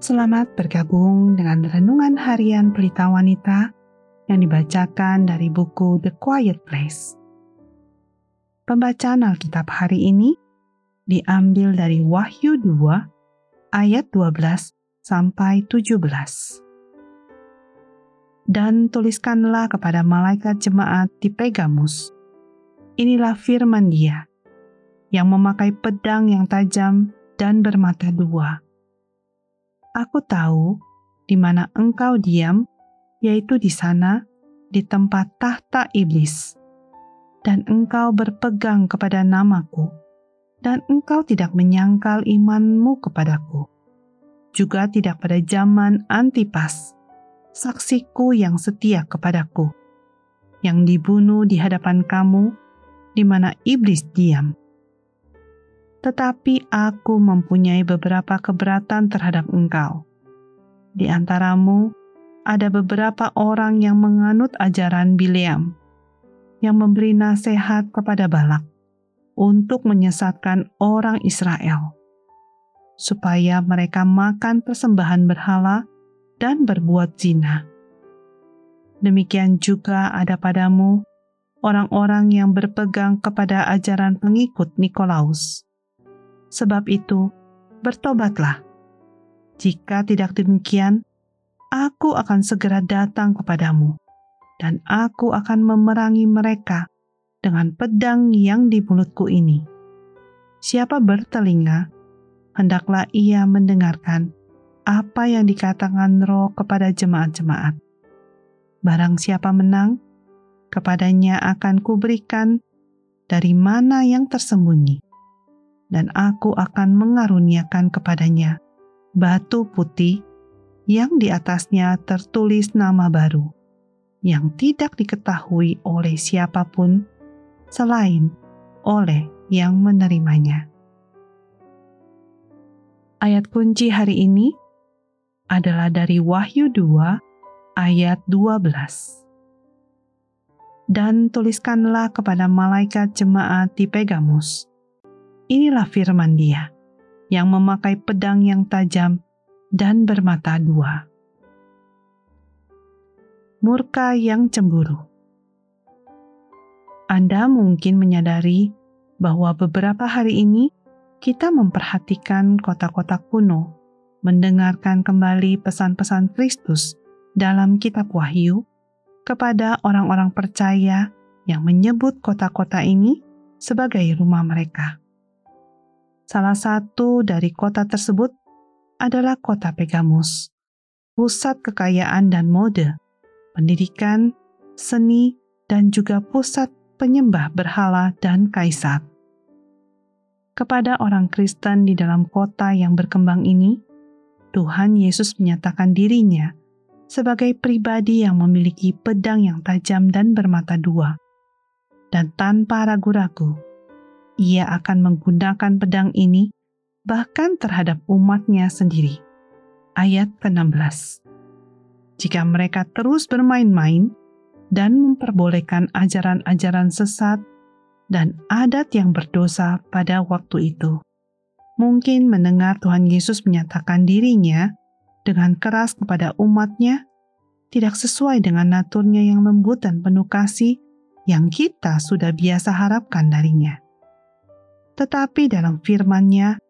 Selamat bergabung dengan Renungan Harian Pelita Wanita yang dibacakan dari buku The Quiet Place. Pembacaan Alkitab hari ini diambil dari Wahyu 2 ayat 12 sampai 17. Dan tuliskanlah kepada malaikat jemaat di Pegamus. Inilah firman dia yang memakai pedang yang tajam dan bermata dua Aku tahu di mana engkau diam, yaitu di sana, di tempat tahta iblis. Dan engkau berpegang kepada namaku, dan engkau tidak menyangkal imanmu kepadaku. Juga tidak pada zaman Antipas, saksiku yang setia kepadaku, yang dibunuh di hadapan kamu, di mana iblis diam tetapi aku mempunyai beberapa keberatan terhadap engkau. Di antaramu ada beberapa orang yang menganut ajaran Bileam, yang memberi nasihat kepada Balak untuk menyesatkan orang Israel, supaya mereka makan persembahan berhala dan berbuat zina. Demikian juga ada padamu orang-orang yang berpegang kepada ajaran pengikut Nikolaus Sebab itu, bertobatlah. Jika tidak demikian, aku akan segera datang kepadamu, dan aku akan memerangi mereka dengan pedang yang di mulutku ini. Siapa bertelinga, hendaklah ia mendengarkan apa yang dikatakan roh kepada jemaat-jemaat. Barang siapa menang, kepadanya akan kuberikan dari mana yang tersembunyi dan aku akan mengaruniakan kepadanya batu putih yang di atasnya tertulis nama baru, yang tidak diketahui oleh siapa pun selain oleh yang menerimanya. Ayat kunci hari ini adalah dari Wahyu 2 ayat 12. Dan tuliskanlah kepada malaikat jemaat di Pegamus, Inilah firman Dia yang memakai pedang yang tajam dan bermata dua. Murka yang cemburu. Anda mungkin menyadari bahwa beberapa hari ini kita memperhatikan kota-kota kuno, mendengarkan kembali pesan-pesan Kristus dalam Kitab Wahyu kepada orang-orang percaya yang menyebut kota-kota ini sebagai rumah mereka. Salah satu dari kota tersebut adalah kota Pegamus, pusat kekayaan dan mode, pendidikan, seni, dan juga pusat penyembah berhala dan kaisar. Kepada orang Kristen di dalam kota yang berkembang ini, Tuhan Yesus menyatakan dirinya sebagai pribadi yang memiliki pedang yang tajam dan bermata dua, dan tanpa ragu-ragu ia akan menggunakan pedang ini bahkan terhadap umatnya sendiri. Ayat ke-16 Jika mereka terus bermain-main dan memperbolehkan ajaran-ajaran sesat dan adat yang berdosa pada waktu itu, mungkin mendengar Tuhan Yesus menyatakan dirinya dengan keras kepada umatnya tidak sesuai dengan naturnya yang lembut dan penuh kasih yang kita sudah biasa harapkan darinya tetapi dalam firman-Nya,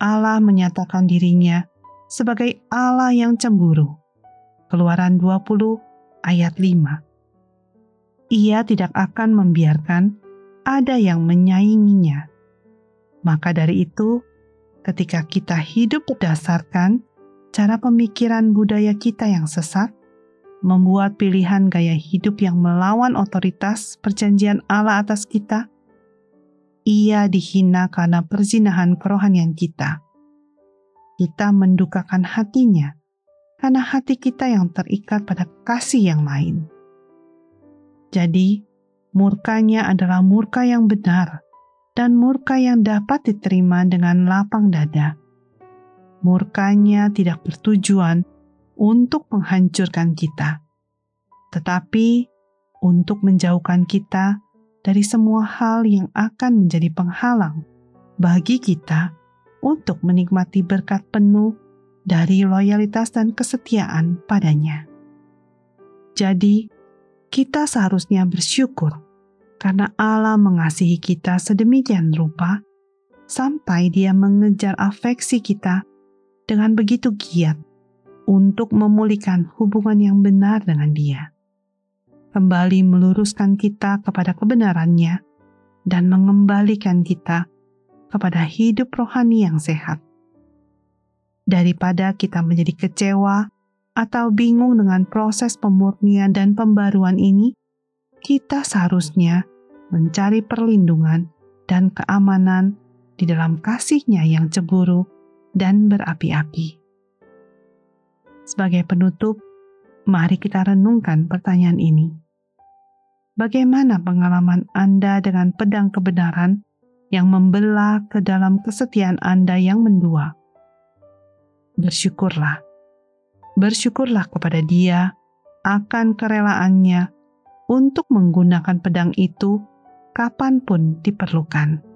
Allah menyatakan dirinya sebagai Allah yang cemburu. Keluaran 20 ayat 5. Ia tidak akan membiarkan ada yang menyainginya. Maka dari itu, ketika kita hidup berdasarkan cara pemikiran budaya kita yang sesat, membuat pilihan gaya hidup yang melawan otoritas perjanjian Allah atas kita, ia dihina karena perzinahan kerohanian kita. Kita mendukakan hatinya karena hati kita yang terikat pada kasih yang lain. Jadi, murkanya adalah murka yang benar dan murka yang dapat diterima dengan lapang dada. Murkanya tidak bertujuan untuk menghancurkan kita, tetapi untuk menjauhkan kita dari semua hal yang akan menjadi penghalang bagi kita untuk menikmati berkat penuh dari loyalitas dan kesetiaan padanya. Jadi, kita seharusnya bersyukur karena Allah mengasihi kita sedemikian rupa sampai Dia mengejar afeksi kita dengan begitu giat untuk memulihkan hubungan yang benar dengan Dia, kembali meluruskan kita kepada kebenarannya, dan mengembalikan kita kepada hidup rohani yang sehat daripada kita menjadi kecewa atau bingung dengan proses pemurnian dan pembaruan ini, kita seharusnya mencari perlindungan dan keamanan di dalam kasihnya yang cemburu dan berapi-api. Sebagai penutup, mari kita renungkan pertanyaan ini. Bagaimana pengalaman Anda dengan pedang kebenaran yang membelah ke dalam kesetiaan Anda yang mendua? bersyukurlah. Bersyukurlah kepada Dia akan kerelaannya untuk menggunakan pedang itu kapan pun diperlukan.